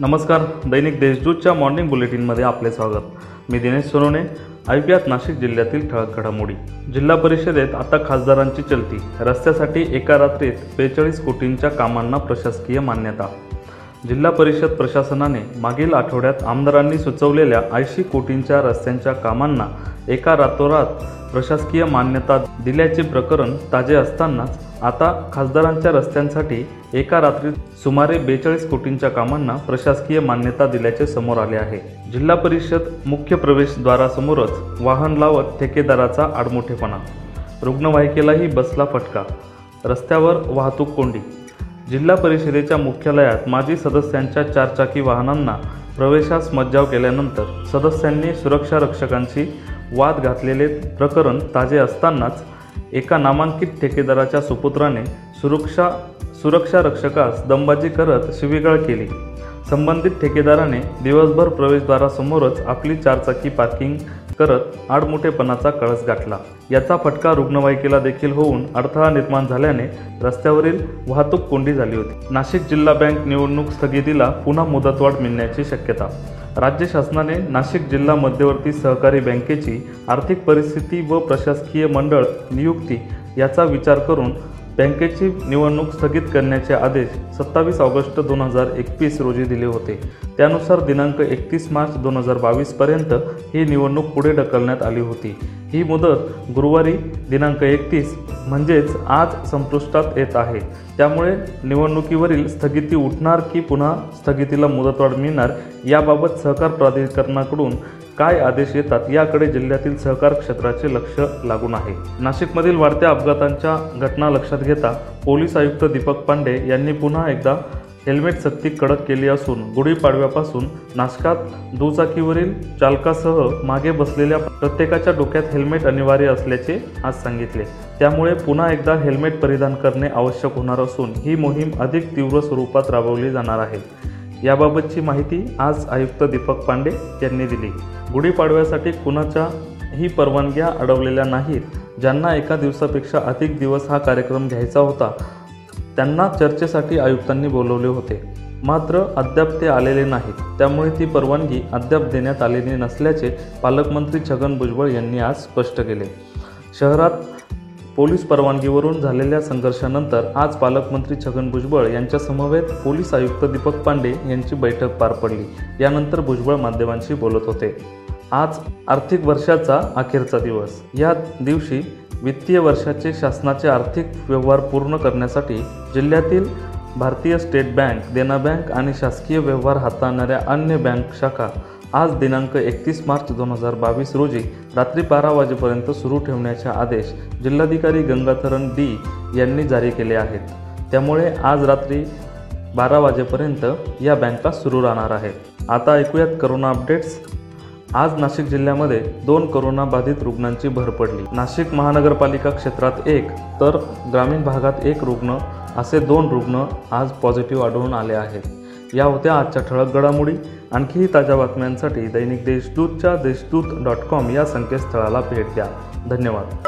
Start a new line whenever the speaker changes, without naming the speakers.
नमस्कार दैनिक देशदूतच्या मॉर्निंग बुलेटिनमध्ये आपले स्वागत. मी दिनेश सोनवणे ऐकूयात नाशिक जिल्ह्यातील ठळक घडामोडी. जिल्हा परिषदेत आता खासदारांची चलती. रस्त्यासाठी एका रात्रीत बेचाळीस कोटींच्या कामांना प्रशासकीय मान्यता. जिल्हा परिषद प्रशासनाने मागील आठवड्यात आमदारांनी सुचवलेल्या ऐंशी कोटींच्या रस्त्यांच्या कामांना एका रातोरात प्रशासकीय मान्यता दिल्याचे प्रकरण ताजे असतानाच आता खासदारांच्या रस्त्यांसाठी एका रात्रीत सुमारे बेचाळीस कोटींच्या कामांना प्रशासकीय मान्यता दिल्याचे समोर आले आहे. जिल्हा परिषद मुख्य प्रवेशद्वारासमोरच वाहन लावत ठेकेदाराचा आडमोठेपणा. रुग्णवाहिकेलाही बसला फटका. रस्त्यावर वाहतूक कोंडी जिल्हा परिषदेच्या मुख्यालयात माजी सदस्यांच्या चारचाकी वाहनांना प्रवेशास मज्जाव केल्यानंतर सदस्यांनी सुरक्षा रक्षकांशी वाद घातलेले प्रकरण ताजे असतानाच एका नामांकित ठेकेदाराच्या सुपुत्राने सुरक्षा सुरक्षा रक्षकास दमबाजी करत शिवीगाळ केली. संबंधित ठेकेदाराने दिवसभर प्रवेशद्वारासमोरच आपली चारचाकी पार्किंग करत आडमुठेपणाचा कळस गाठला. याचा फटका रुग्णवाहिकेला देखील होऊन अडथळा निर्माण झाल्याने रस्त्यावरील वाहतूक कोंडी झाली होती. नाशिक जिल्हा बँक निवडणूक स्थगितीला पुन्हा मुदतवाढ मिळण्याची शक्यता. राज्य शासनाने नाशिक जिल्हा मध्यवर्ती सहकारी बँकेची आर्थिक परिस्थिती व प्रशासकीय मंडळ नियुक्ती याचा विचार करून बँकेची निवडणूक स्थगित करण्याचे आदेश सत्तावीस ऑगस्ट दोन हजार एकवीस रोजी दिले होते. त्यानुसार दिनांक एकतीस मार्च दोन हजार बावीसपर्यंत ही निवडणूक पुढे ढकलण्यात आली होती. ही मुदत गुरुवारी दिनांक एकतीस म्हणजेच आज संपुष्टात येत आहे. त्यामुळे निवडणुकीवरील स्थगिती उठणार की पुन्हा स्थगितीला मुदतवाढ मिळणार याबाबत सहकार प्राधिकरणाकडून काय आदेश येतात याकडे जिल्ह्यातील सहकार क्षेत्राचे लक्ष लागून आहे. नाशिकमधील वाढत्या अपघातांच्या घटना लक्षात घेता पोलीस आयुक्त दीपक पांडे यांनी पुन्हा एकदा हेल्मेट सक्ती कडक केली असून गुढीपाडव्यापासून नाशकात दुचाकीवरील चालकासह मागे बसलेल्या प्रत्येकाच्या डोक्यात हेल्मेट अनिवार्य असल्याचे आज सांगितले. त्यामुळे पुन्हा एकदा हेल्मेट परिधान करणे आवश्यक होणार असून ही मोहीम अधिक तीव्र स्वरूपात राबवली जाणार आहे. याबाबतची माहिती आज आयुक्त दीपक पांडे यांनी दिली. गुढीपाडव्यासाठी कुणाच्याही परवानग्या अडवलेल्या नाहीत. ज्यांना एका दिवसापेक्षा अधिक दिवस हा कार्यक्रम घ्यायचा होता त्यांना चर्चेसाठी आयुक्तांनी बोलवले होते. मात्र अद्याप ते आलेले नाहीत. त्यामुळे ती परवानगी अद्याप देण्यात आलेली नसल्याचे पालकमंत्री छगन भुजबळ यांनी आज स्पष्ट केले. शहरात पोलीस परवानगीवरून झालेल्या संघर्षानंतर आज पालकमंत्री छगन भुजबळ यांच्या समवेत पोलीस आयुक्त दीपक पांडे यांची बैठक पार पडली. यानंतर भुजबळ माध्यमांशी बोलत होते. आज आर्थिक वर्षाचा अखेरचा दिवस. या दिवशी वित्तीय वर्षाचे शासनाचे आर्थिक व्यवहार पूर्ण करण्यासाठी जिल्ह्यातील भारतीय स्टेट बँक देना बँक आणि शासकीय व्यवहार हाताळणाऱ्या अन्य बँक शाखा आज दिनांक एकतीस मार्च दोन हजार बावीस रोजी रात्री बारा वाजेपर्यंत सुरू ठेवण्याचे आदेश जिल्हाधिकारी गंगाधरण डी यांनी जारी केले आहेत. त्यामुळे आज रात्री बारा वाजेपर्यंत या बँका सुरू राहणार आहेत. आता ऐकूयात करोना अपडेट्स. आज नाशिक जिल्ह्यामध्ये दोन करोनाबाधित रुग्णांची भर पडली. नाशिक महानगरपालिका क्षेत्रात एक तर ग्रामीण भागात एक रुग्ण असे दोन रुग्ण आज पॉझिटिव्ह आढळून आले आहेत. या होत्या आजच्या ठळक घडामोडी. आणखीही ताज्या बातम्यांसाठी दैनिक देशदूतच्या देशदूत डॉट कॉम या संकेतस्थळाला भेट द्या. धन्यवाद.